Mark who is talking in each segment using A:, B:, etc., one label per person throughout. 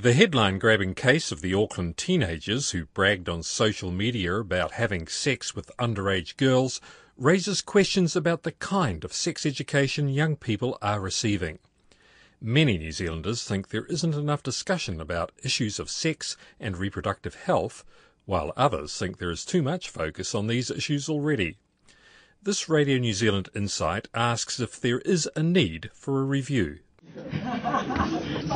A: The headline grabbing case of the Auckland teenagers who bragged on social media about having sex with underage girls raises questions about the kind of sex education young people are receiving. Many New Zealanders think there isn't enough discussion about issues of sex and reproductive health, while others think there is too much focus on these issues already. This Radio New Zealand Insight asks if there is a need for a review.
B: So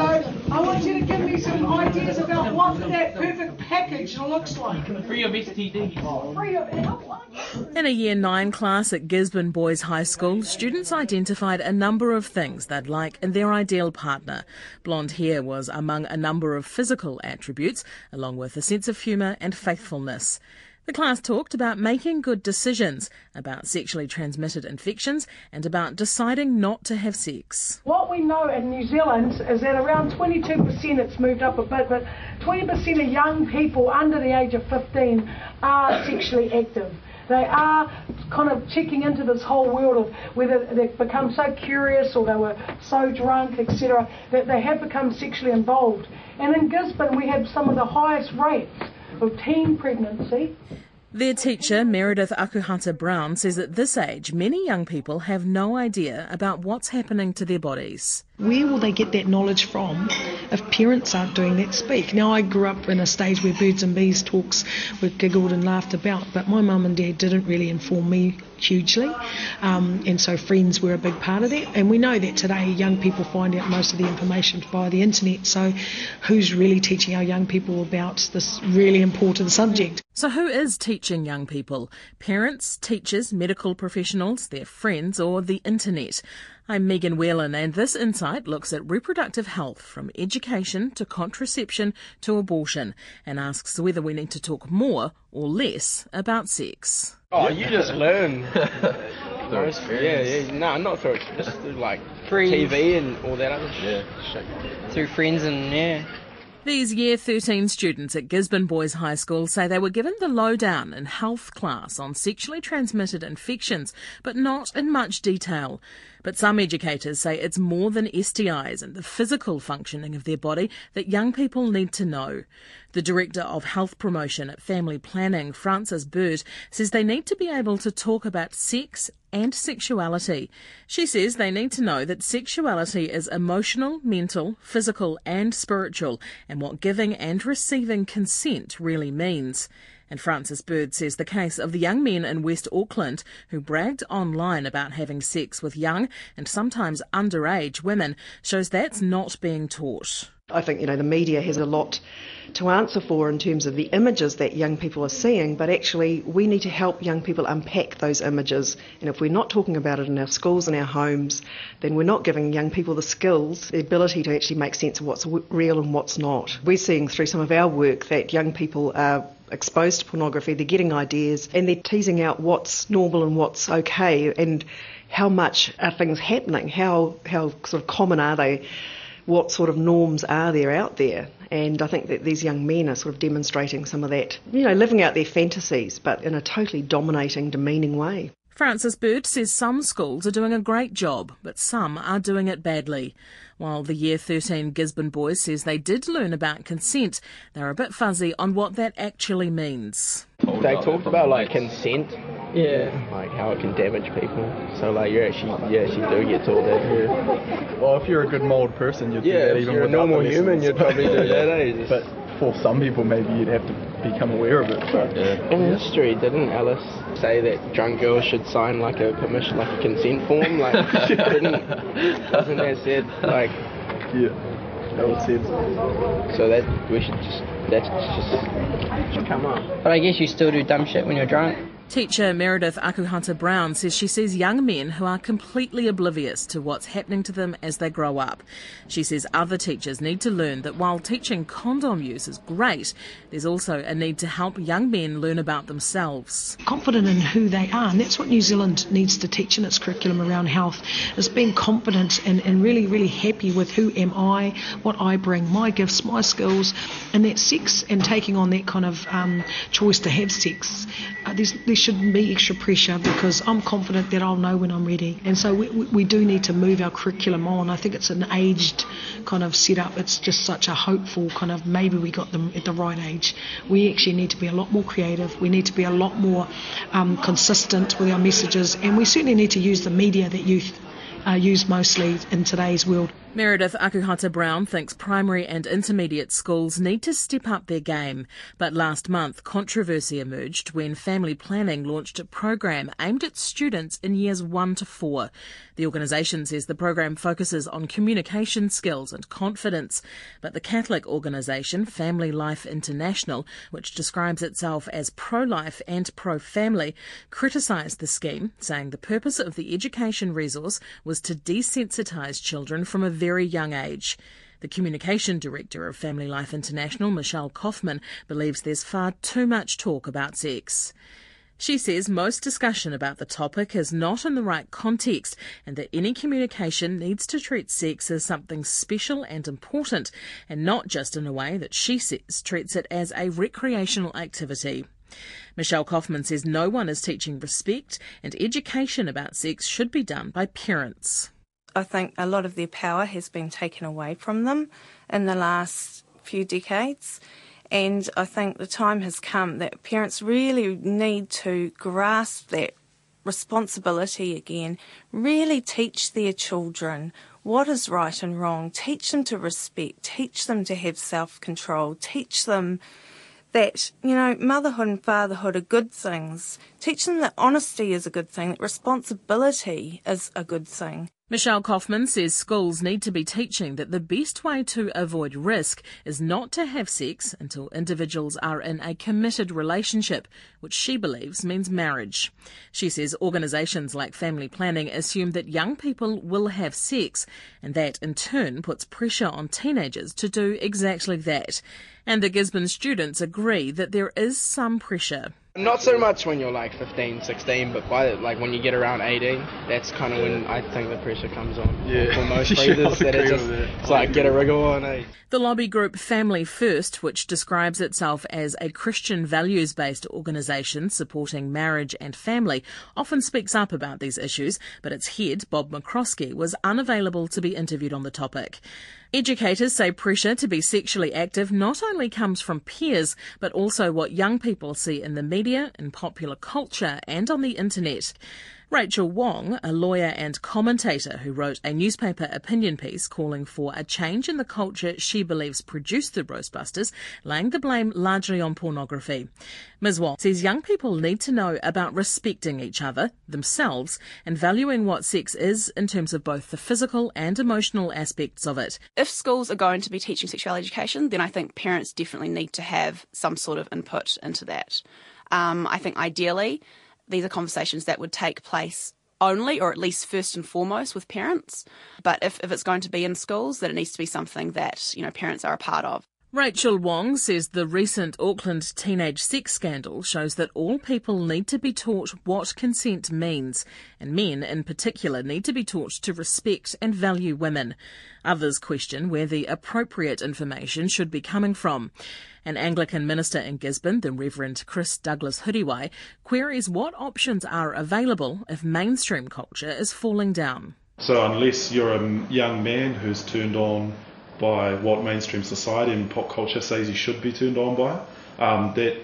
B: I want you to give me some ideas about what that perfect package looks like.
C: Free of STDs.
B: Free of
D: In a Year 9 class at Gisborne Boys High School, students identified a number of things they'd like in their ideal partner. Blonde hair was among a number of physical attributes, along with a sense of humour and faithfulness. The class talked about making good decisions, about sexually transmitted infections, and about deciding not to have sex.
B: What we know in New Zealand is that around 22%, it's moved up a bit, but 20% of young people under the age of 15 are sexually active. They are kind of checking into this whole world of whether they've become so curious or they were so drunk, etc., that they have become sexually involved. And in Gisborne, we have some of the highest rates of teen pregnancy.
D: Their teacher, Meredith Akuhata Brown, says at this age, many young people have no idea about what's happening to their bodies.
E: Where will they get that knowledge from if parents aren't doing that speak? Now, I grew up in a stage where birds and bees talks were giggled and laughed about, but my mum and dad didn't really inform me hugely, um, and so friends were a big part of that. And we know that today young people find out most of the information via the internet, so who's really teaching our young people about this really important subject?
D: So, who is teaching young people? Parents, teachers, medical professionals, their friends, or the internet? I'm Megan Whelan, and this insight looks at reproductive health from education to contraception to abortion and asks whether we need to talk more or less about sex.
F: Oh, you just learn. Most, yeah, yeah, no, not through just through like TV and all that other shit.
G: through friends and yeah.
D: These Year 13 students at Gisborne Boys High School say they were given the lowdown in health class on sexually transmitted infections, but not in much detail. But some educators say it's more than STIs and the physical functioning of their body that young people need to know. The Director of Health Promotion at Family Planning, Frances Bird, says they need to be able to talk about sex and sexuality. She says they need to know that sexuality is emotional, mental, physical, and spiritual, and what giving and receiving consent really means. And Frances Bird says the case of the young men in West Auckland who bragged online about having sex with young and sometimes underage women shows that's not being taught.
H: I think you know the media has a lot to answer for in terms of the images that young people are seeing, but actually we need to help young people unpack those images. And if we're not talking about it in our schools and our homes, then we're not giving young people the skills, the ability to actually make sense of what's real and what's not. We're seeing through some of our work that young people are exposed to pornography, they're getting ideas and they're teasing out what's normal and what's okay and how much are things happening, how how sort of common are they what sort of norms are there out there. And I think that these young men are sort of demonstrating some of that, you know, living out their fantasies, but in a totally dominating, demeaning way.
D: Frances Bird says some schools are doing a great job, but some are doing it badly. While the Year 13 Gisborne boys says they did learn about consent, they're a bit fuzzy on what that actually means.
F: They talked about like consent,
G: Yeah.
F: like how it can damage people. So like you actually, you actually do get taught that. Yeah,
I: Well, if you're a good mold person, you'd do
F: yeah
I: that
F: if
I: even
F: you're a normal human, you'd probably do that. Eh?
I: But for some people, maybe you'd have to become aware of it. But
F: in history, didn't Alice say that drunk girls should sign like a permission, like a consent form? Like, didn't, wasn't that said? Like,
I: yeah, that was sense.
F: so that we should just that's just should come up.
G: But I guess you still do dumb shit when you're drunk.
D: Teacher Meredith Akuhata Brown says she sees young men who are completely oblivious to what's happening to them as they grow up. She says other teachers need to learn that while teaching condom use is great, there's also a need to help young men learn about themselves.
E: confident in who they are, and that's what New Zealand needs to teach in its curriculum around health, is being confident and, and really, really happy with who am I, what I bring, my gifts, my skills, and that sex and taking on that kind of um, choice to have sex uh, there shouldn't be extra pressure because I'm confident that I'll know when I'm ready. And so we, we do need to move our curriculum on. I think it's an aged kind of setup. It's just such a hopeful kind of maybe we got them at the right age. We actually need to be a lot more creative. We need to be a lot more um, consistent with our messages, and we certainly need to use the media that youth uh, used mostly in today's world.
D: Meredith Akuhata Brown thinks primary and intermediate schools need to step up their game. But last month, controversy emerged when Family Planning launched a program aimed at students in years 1 to 4. The organisation says the program focuses on communication skills and confidence. But the Catholic organisation, Family Life International, which describes itself as pro life and pro family, criticised the scheme, saying the purpose of the education resource was to desensitise children from a very young age. The communication director of Family Life International, Michelle Kaufman, believes there's far too much talk about sex. She says most discussion about the topic is not in the right context and that any communication needs to treat sex as something special and important and not just in a way that she says treats it as a recreational activity. Michelle Kaufman says no one is teaching respect and education about sex should be done by parents.
J: I think a lot of their power has been taken away from them in the last few decades. And I think the time has come that parents really need to grasp that responsibility again, really teach their children what is right and wrong, teach them to respect, teach them to have self control, teach them that, you know, motherhood and fatherhood are good things. Teach them that honesty is a good thing, that responsibility is a good thing.
D: Michelle Kaufman says schools need to be teaching that the best way to avoid risk is not to have sex until individuals are in a committed relationship, which she believes means marriage. She says organisations like Family Planning assume that young people will have sex, and that in turn puts pressure on teenagers to do exactly that. And the Gisborne students agree that there is some pressure.
F: Not so much when you're like 15, 16, but by the, like when you get around 18, that's kind of yeah. when I think the pressure comes on. Yeah. For most leaders, that it just, it's like get a wriggle on. Eh?
D: The lobby group Family First, which describes itself as a Christian values-based organisation supporting marriage and family, often speaks up about these issues, but its head, Bob McCoskrie, was unavailable to be interviewed on the topic. Educators say pressure to be sexually active not only comes from peers, but also what young people see in the media, in popular culture, and on the internet. Rachel Wong, a lawyer and commentator who wrote a newspaper opinion piece calling for a change in the culture she believes produced the Roastbusters, laying the blame largely on pornography. Ms. Wong says young people need to know about respecting each other, themselves, and valuing what sex is in terms of both the physical and emotional aspects of it.
K: If schools are going to be teaching sexual education, then I think parents definitely need to have some sort of input into that. Um, I think ideally, these are conversations that would take place only, or at least first and foremost, with parents. But if, if it's going to be in schools, then it needs to be something that, you know, parents are a part of.
D: Rachel Wong says the recent Auckland teenage sex scandal shows that all people need to be taught what consent means, and men in particular need to be taught to respect and value women. Others question where the appropriate information should be coming from. An Anglican minister in Gisborne, the Reverend Chris Douglas Huriwai, queries what options are available if mainstream culture is falling down.
L: So, unless you're a young man who's turned on by what mainstream society and pop culture says you should be turned on by, um, that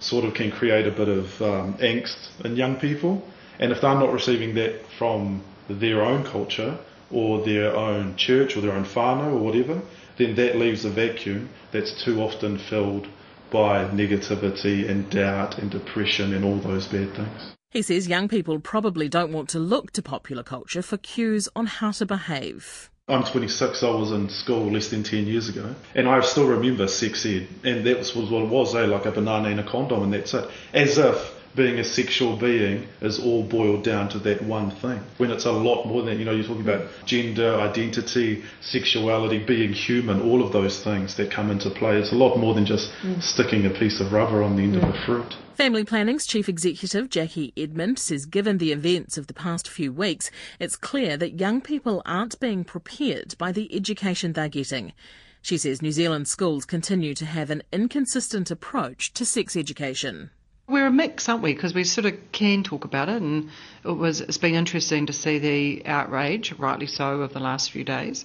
L: sort of can create a bit of um, angst in young people. And if they're not receiving that from their own culture or their own church or their own whānau or whatever, then that leaves a vacuum that's too often filled by negativity and doubt and depression and all those bad things.
D: He says young people probably don't want to look to popular culture for cues on how to behave.
L: I'm 26, I was in school less than 10 years ago, and I still remember sex ed, and that was what it was, eh? like a banana and a condom, and that's it. As if being a sexual being is all boiled down to that one thing. When it's a lot more than, you know, you're talking about gender, identity, sexuality, being human, all of those things that come into play. It's a lot more than just mm. sticking a piece of rubber on the end of a fruit.
D: Family Planning's chief executive, Jackie Edmond, says given the events of the past few weeks, it's clear that young people aren't being prepared by the education they're getting. She says New Zealand schools continue to have an inconsistent approach to sex education
M: We're a mix, aren't we? Because we sort of can talk about it, and it was it's been interesting to see the outrage, rightly so, of the last few days.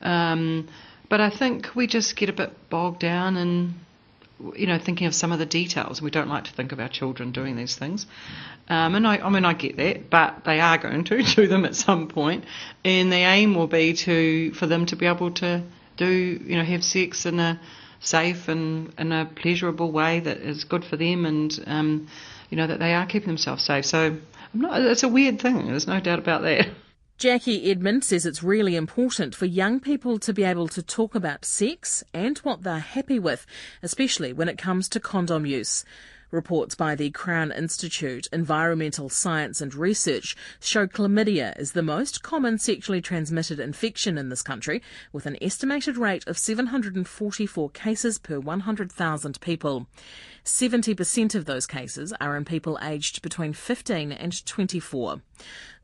M: Um, but I think we just get a bit bogged down in, you know, thinking of some of the details. We don't like to think of our children doing these things, um, and I, I mean, I get that, but they are going to do them at some point, and the aim will be to for them to be able to do, you know, have sex in a safe and in a pleasurable way that is good for them, and um, you know that they are keeping themselves safe. So not, it's a weird thing. There's no doubt about that.
D: Jackie Edmond says it's really important for young people to be able to talk about sex and what they're happy with, especially when it comes to condom use. Reports by the Crown Institute Environmental Science and Research show chlamydia is the most common sexually transmitted infection in this country, with an estimated rate of 744 cases per 100,000 people. 70% of those cases are in people aged between 15 and 24.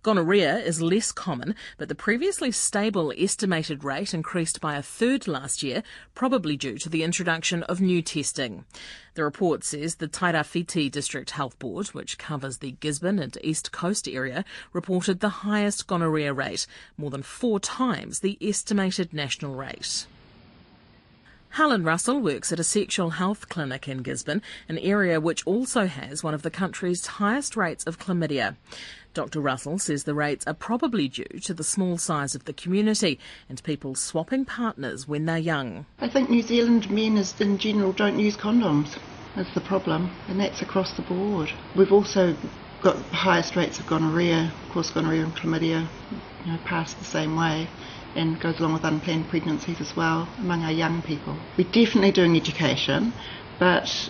D: Gonorrhea is less common, but the previously stable estimated rate increased by a third last year, probably due to the introduction of new testing. The report says the Tairawhiti District Health Board, which covers the Gisborne and East Coast area, reported the highest gonorrhea rate, more than four times the estimated national rate. Helen Russell works at a sexual health clinic in Gisborne, an area which also has one of the country's highest rates of chlamydia. Dr. Russell says the rates are probably due to the small size of the community and people swapping partners when they're young.
N: I think New Zealand men is, in general don't use condoms. That's the problem, and that's across the board. We've also got the highest rates of gonorrhea. Of course, gonorrhea and chlamydia you know, pass the same way and goes along with unplanned pregnancies as well among our young people. We're definitely doing education, but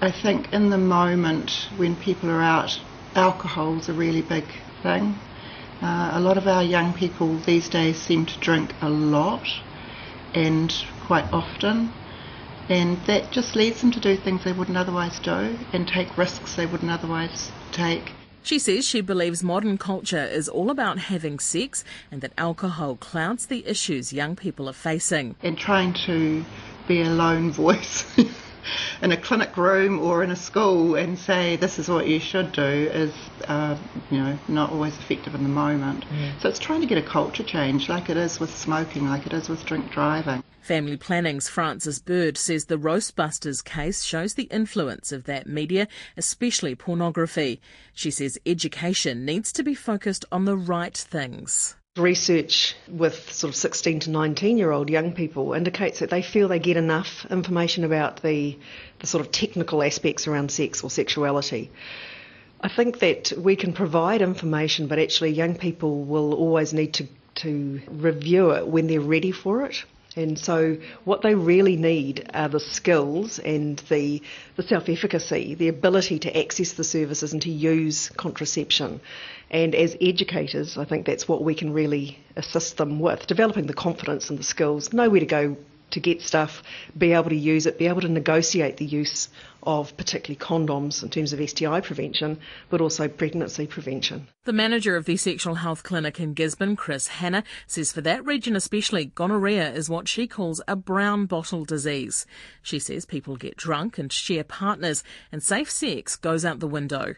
N: I think in the moment when people are out alcohol's a really big thing. Uh, a lot of our young people these days seem to drink a lot and quite often, and that just leads them to do things they wouldn't otherwise do and take risks they wouldn't otherwise take.
D: She says she believes modern culture is all about having sex and that alcohol clouds the issues young people are facing.
N: And trying to be a lone voice in a clinic room or in a school and say this is what you should do is uh, you know not always effective in the moment. Mm. So it's trying to get a culture change, like it is with smoking, like it is with drink driving.
D: Family Planning's Frances Bird says the Roastbusters case shows the influence of that media, especially pornography. She says education needs to be focused on the right things.
H: Research with sort of 16 to 19 year old young people indicates that they feel they get enough information about the, the sort of technical aspects around sex or sexuality. I think that we can provide information, but actually, young people will always need to, to review it when they're ready for it. And so, what they really need are the skills and the, the self efficacy, the ability to access the services and to use contraception. And as educators, I think that's what we can really assist them with developing the confidence and the skills, know where to go to get stuff, be able to use it, be able to negotiate the use of particularly condoms in terms of STI prevention, but also pregnancy prevention.
D: The manager of the sexual health clinic in Gisborne, Chris Hanna, says for that region especially, gonorrhea is what she calls a brown bottle disease. She says people get drunk and share partners, and safe sex goes out the window.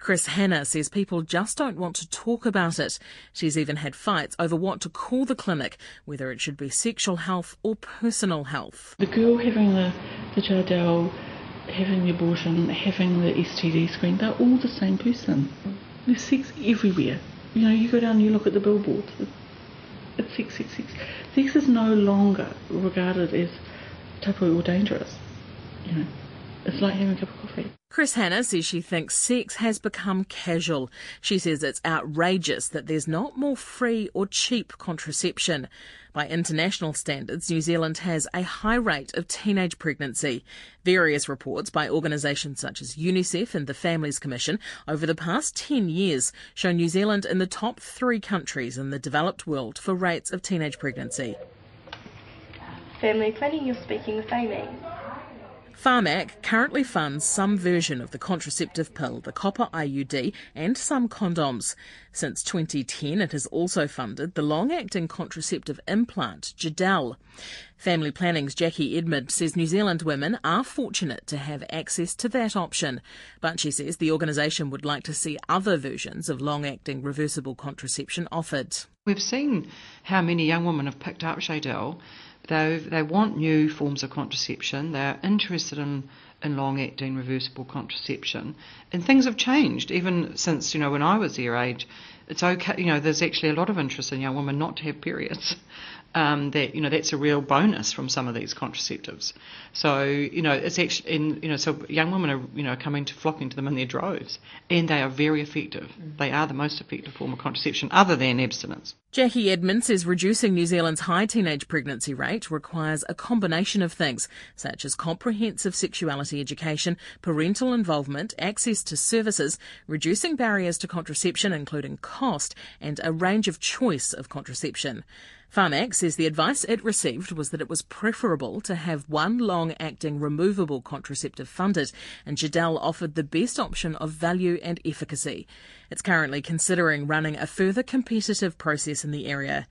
D: Chris Hanna says people just don't want to talk about it. She's even had fights over what to call the clinic, whether it should be sexual health or personal health.
O: The girl having the, the Jadelle, having the abortion, having the STD screen, they're all the same person. There's sex everywhere. You know, you go down and you look at the billboards. It's sex, sex, sex. Sex is no longer regarded as taboo or dangerous. You know, it's like having a cup of coffee.
D: Chris Hanna says she thinks sex has become casual. She says it's outrageous that there's not more free or cheap contraception. By international standards, New Zealand has a high rate of teenage pregnancy. Various reports by organisations such as UNICEF and the Families Commission over the past 10 years show New Zealand in the top three countries in the developed world for rates of teenage pregnancy.
P: Family Planning, you're speaking with Amy.
D: Pharmac currently funds some version of the contraceptive pill, the copper IUD, and some condoms. Since 2010, it has also funded the long acting contraceptive implant, Jadelle. Family Planning's Jackie Edmond says New Zealand women are fortunate to have access to that option, but she says the organisation would like to see other versions of long acting reversible contraception offered.
M: We've seen how many young women have picked up Jadelle they, they want new forms of contraception. They're interested in, in long acting reversible contraception. And things have changed even since, you know, when I was their age. It's okay, you know, there's actually a lot of interest in young women not to have periods um, that you know that's a real bonus from some of these contraceptives. So you know it's actually in you know so young women are you know coming to flocking to them in their droves, and they are very effective. Mm. They are the most effective form of contraception other than abstinence.
D: Jackie Edmonds says reducing New Zealand's high teenage pregnancy rate requires a combination of things, such as comprehensive sexuality education, parental involvement, access to services, reducing barriers to contraception, including cost, and a range of choice of contraception. Pharmac says the advice it received was that it was preferable to have one long acting removable contraceptive funded, and Jadelle offered the best option of value and efficacy. It's currently considering running a further competitive process in the area.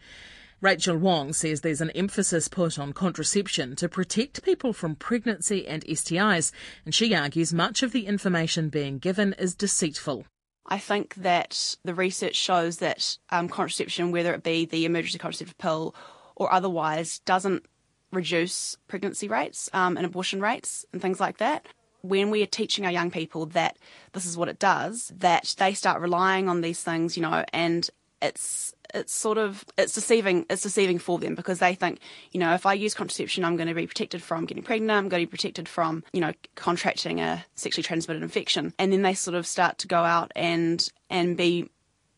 D: Rachel Wong says there's an emphasis put on contraception to protect people from pregnancy and STIs, and she argues much of the information being given is deceitful.
K: I think that the research shows that um, contraception, whether it be the emergency contraceptive pill or otherwise, doesn't reduce pregnancy rates um, and abortion rates and things like that. When we are teaching our young people that this is what it does, that they start relying on these things, you know, and it's it's sort of it's deceiving it's deceiving for them because they think you know if I use contraception I'm going to be protected from getting pregnant I'm going to be protected from you know contracting a sexually transmitted infection. And then they sort of start to go out and and be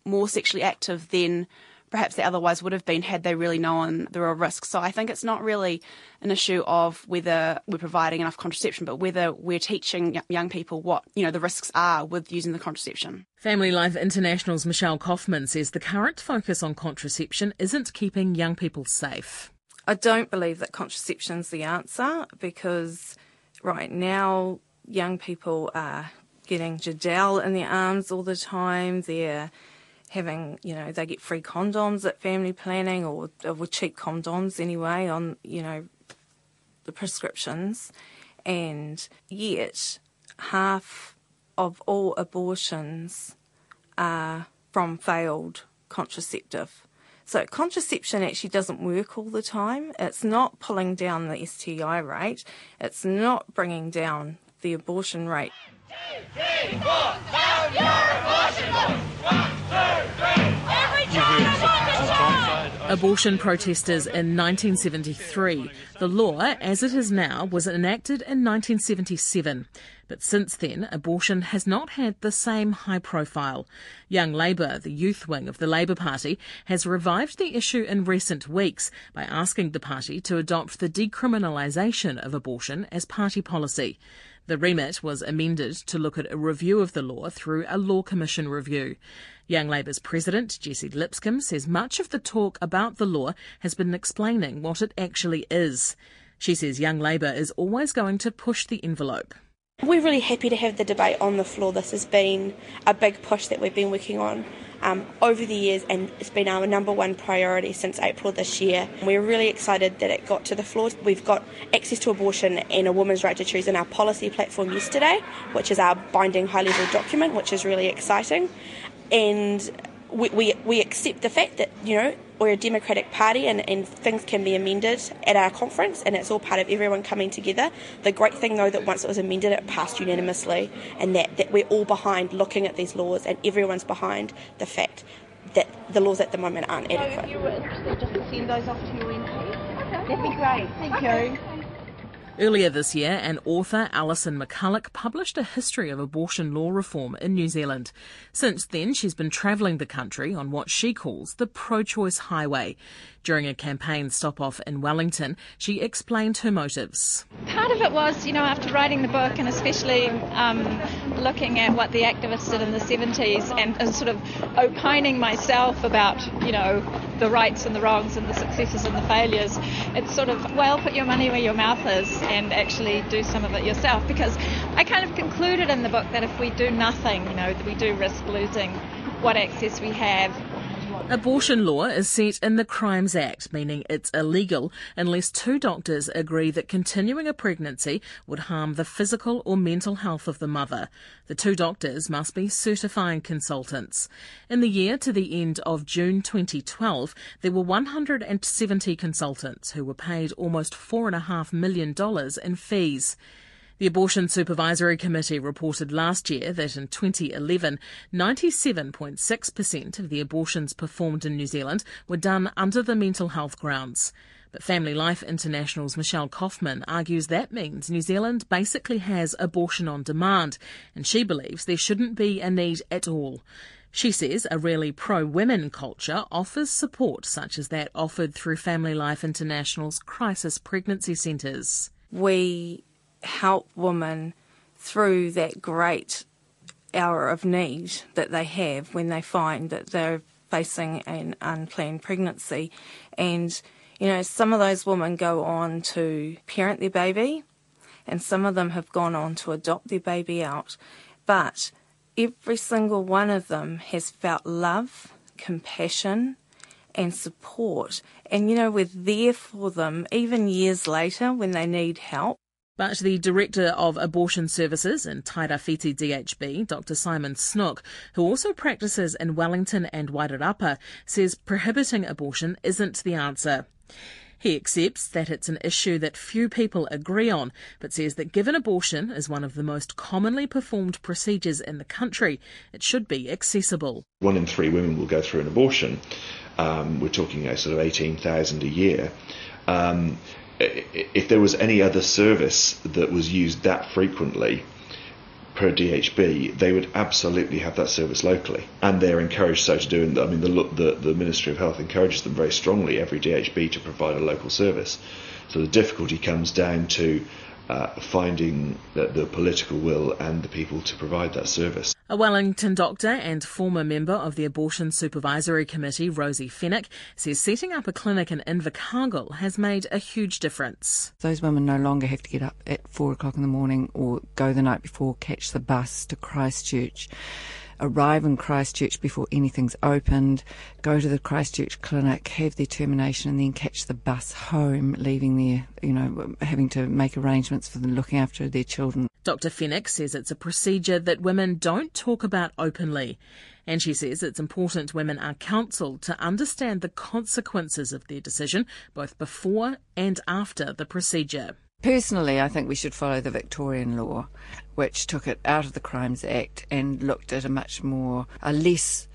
K: more sexually active than perhaps they otherwise would have been had they really known the real risks. So I think it's not really an issue of whether we're providing enough contraception, but whether we're teaching young people what you know the risks are with using the contraception.
D: Family Life International's Michelle Kaufman says the current focus on contraception isn't keeping young people safe.
J: I don't believe that contraception's the answer because right now young people are getting Jadelle in their arms all the time. They're having, you know, they get free condoms at family planning or, or cheap condoms anyway on, you know, the prescriptions. And yet, half of all abortions are from failed contraceptive. So contraception actually doesn't work all the time. It's not pulling down the STI rate. It's not bringing down the abortion rate.
D: Abortion protesters in 1973. The law, as it is now, was enacted in 1977. But since then, abortion has not had the same high profile. Young Labour, the youth wing of the Labour Party, has revived the issue in recent weeks by asking the party to adopt the decriminalisation of abortion as party policy. The remit was amended to look at a review of the law through a Law Commission review. Young Labour's president, Jessie Lipscomb, says much of the talk about the law has been explaining what it actually is. She says Young Labour is always going to push the envelope.
P: We're really happy to have the debate on the floor. This has been a big push that we've been working on um, over the years, and it's been our number one priority since April this year. We're really excited that it got to the floor. We've got access to abortion and a woman's right to choose in our policy platform yesterday, which is our binding high level document, which is really exciting. And we, we, we accept the fact that, you know, we're a democratic party and, and things can be amended at our conference and it's all part of everyone coming together. The great thing though that once it was amended it passed unanimously and that, that we're all behind looking at these laws and everyone's behind the fact that the laws at the moment aren't adequate. So
Q: if you were interested just to send those off to your MP, that'd be great. Thank okay. you.
D: Earlier this year, an author, Alison McCulloch, published a history of abortion law reform in New Zealand. Since then, she's been travelling the country on what she calls the pro choice highway. During a campaign stop off in Wellington, she explained her motives.
R: Part of it was, you know, after writing the book and especially um, looking at what the activists did in the 70s and, and sort of opining myself about, you know, the rights and the wrongs and the successes and the failures. It's sort of, well, put your money where your mouth is and actually do some of it yourself. Because I kind of concluded in the book that if we do nothing, you know, we do risk losing what access we have
D: Abortion law is set in the Crimes Act, meaning it's illegal unless two doctors agree that continuing a pregnancy would harm the physical or mental health of the mother. The two doctors must be certifying consultants. In the year to the end of June 2012, there were 170 consultants who were paid almost $4.5 million in fees. The Abortion Supervisory Committee reported last year that in 2011, 97.6% of the abortions performed in New Zealand were done under the mental health grounds. But Family Life International's Michelle Kaufman argues that means New Zealand basically has abortion on demand, and she believes there shouldn't be a need at all. She says a really pro women culture offers support such as that offered through Family Life International's crisis pregnancy centres.
J: We help women through that great hour of need that they have when they find that they're facing an unplanned pregnancy. And, you know, some of those women go on to parent their baby, and some of them have gone on to adopt their baby out. But every single one of them has felt love, compassion, and support. And, you know, we're there for them even years later when they need help.
D: But the Director of Abortion Services in Tairawhiti DHB, Dr Simon Snook, who also practices in Wellington and Wairarapa, says prohibiting abortion isn't the answer. He accepts that it's an issue that few people agree on, but says that given abortion is one of the most commonly performed procedures in the country, it should be accessible.
S: One in three women will go through an abortion. Um, we're talking sort of 18,000 a year. Um, if there was any other service that was used that frequently per DHB, they would absolutely have that service locally, and they're encouraged so to do. And I mean, the, the, the Ministry of Health encourages them very strongly every DHB to provide a local service. So the difficulty comes down to uh, finding the, the political will and the people to provide that service.
D: A Wellington doctor and former member of the Abortion Supervisory Committee, Rosie Fenwicke, says setting up a clinic in Invercargill has made a huge difference.
T: Those women no longer have to get up at four o'clock in the morning or go the night before, catch the bus to Christchurch arrive in Christchurch before anything's opened, go to the Christchurch clinic, have their termination, and then catch the bus home, leaving their, you know, having to make arrangements for them looking after their children.
D: Dr. Fenwicke says it's a procedure that women don't talk about openly. And she says it's important women are counselled to understand the consequences of their decision, both before and after the procedure.
T: Personally, I think we should follow the Victorian law, which took it out of the Crimes Act and looked at a much more, a less,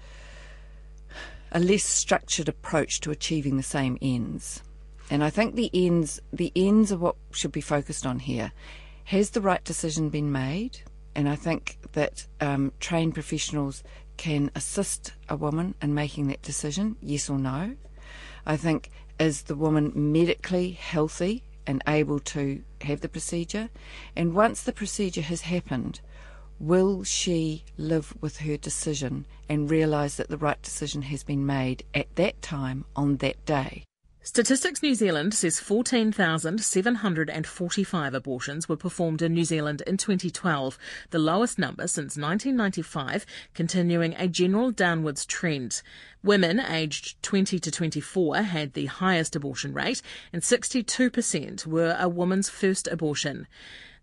T: a less structured approach to achieving the same ends. And I think the ends, the ends are what should be focused on here. Has the right decision been made? And I think that um, trained professionals can assist a woman in making that decision, yes or no. I think is the woman medically healthy and able to have the procedure? And once the procedure has happened, will she live with her decision and realise that the right decision has been made at that time on that day?
D: Statistics New Zealand says 14,745 abortions were performed in New Zealand in 2012, the lowest number since 1995, continuing a general downwards trend. Women aged 20 to 24 had the highest abortion rate, and 62% were a woman's first abortion.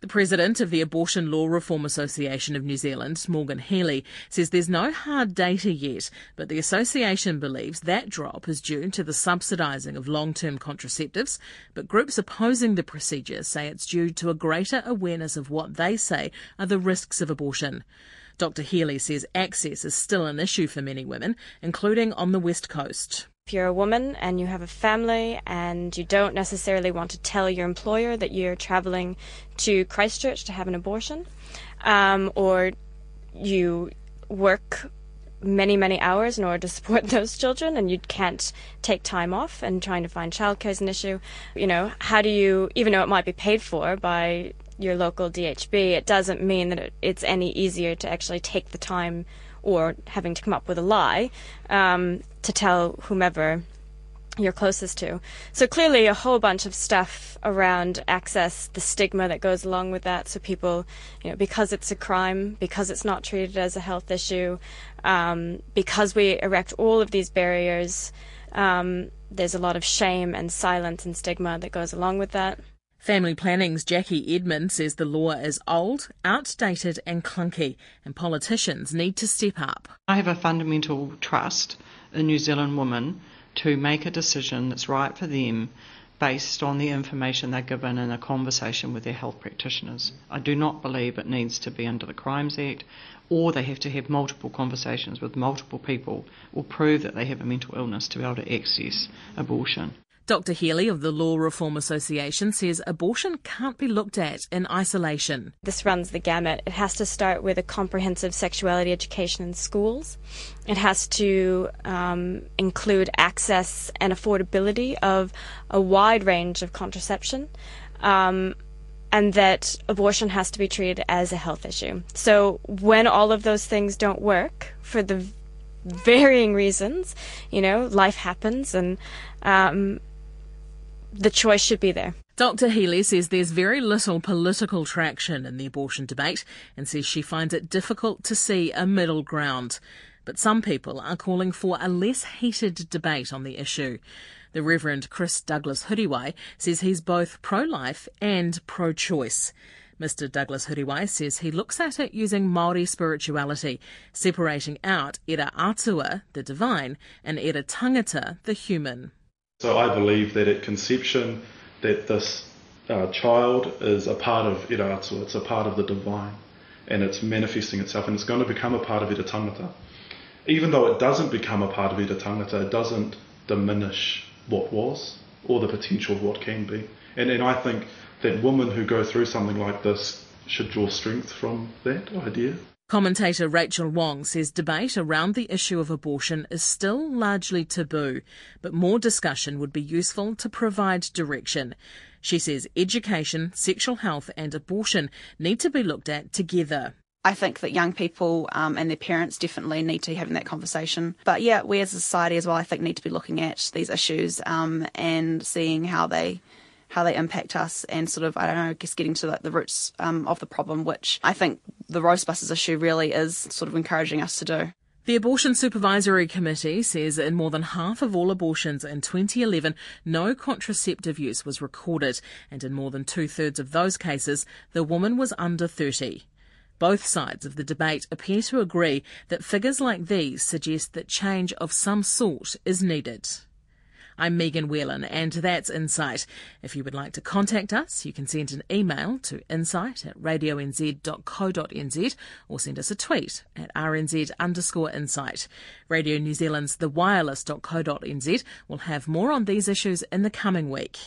D: The president of the Abortion Law Reform Association of New Zealand, Morgan Healy, says there's no hard data yet, but the association believes that drop is due to the subsidising of long term contraceptives. But groups opposing the procedure say it's due to a greater awareness of what they say are the risks of abortion. Dr. Healy says access is still an issue for many women, including on the West Coast.
U: If you're a woman and you have a family and you don't necessarily want to tell your employer that you're traveling to Christchurch to have an abortion, um, or you work many, many hours in order to support those children and you can't take time off and trying to find childcare is an issue. You know, how do you, even though it might be paid for by your local DHB, it doesn't mean that it's any easier to actually take the time or having to come up with a lie um, to tell whomever you're closest to. So clearly, a whole bunch of stuff around access, the stigma that goes along with that. So people, you know, because it's a crime, because it's not treated as a health issue, um, because we erect all of these barriers, um, there's a lot of shame and silence and stigma that goes along with that.
D: Family Planning's Jackie Edmond says the law is old, outdated, and clunky, and politicians need to step up.
M: I have a fundamental trust in New Zealand women to make a decision that's right for them based on the information they're given in a conversation with their health practitioners. I do not believe it needs to be under the Crimes Act or they have to have multiple conversations with multiple people or prove that they have a mental illness to be able to access abortion.
D: Dr. Healy of the Law Reform Association says abortion can't be looked at in isolation.
U: This runs the gamut. It has to start with a comprehensive sexuality education in schools. It has to um, include access and affordability of a wide range of contraception. Um, and that abortion has to be treated as a health issue. So when all of those things don't work for the varying reasons, you know, life happens and um, the choice should be there.
D: Dr. Healy says there's very little political traction in the abortion debate and says she finds it difficult to see a middle ground. But some people are calling for a less heated debate on the issue. The Reverend Chris Douglas Huriwai says he's both pro life and pro choice. Mr. Douglas Huriwai says he looks at it using Māori spirituality, separating out Ira Atua, the divine, and Ira Tangata, the human.
L: So I believe that at conception, that this uh, child is a part of Ira Atua, it's a part of the divine, and it's manifesting itself, and it's going to become a part of Ira Tangata. Even though it doesn't become a part of Ira Tangata, it doesn't diminish what was or the potential of what can be. And, and I think that women who go through something like this should draw strength from that idea.
D: Commentator Rachel Wong says debate around the issue of abortion is still largely taboo, but more discussion would be useful to provide direction. She says education, sexual health, and abortion need to be looked at together.
K: I think that young people um, and their parents definitely need to be having that conversation. But yeah, we as a society as well, I think, need to be looking at these issues um, and seeing how they how they impact us and sort of, I don't know, I guess getting to like the roots um, of the problem, which I think the Roastbusters issue really is sort of encouraging us to do.
D: The Abortion Supervisory Committee says in more than half of all abortions in 2011, no contraceptive use was recorded, and in more than two thirds of those cases, the woman was under 30. Both sides of the debate appear to agree that figures like these suggest that change of some sort is needed. I'm Megan Whelan, and that's Insight. If you would like to contact us, you can send an email to insight at radionz.co.nz or send us a tweet at rnz underscore insight. Radio New Zealand's thewireless.co.nz will have more on these issues in the coming week.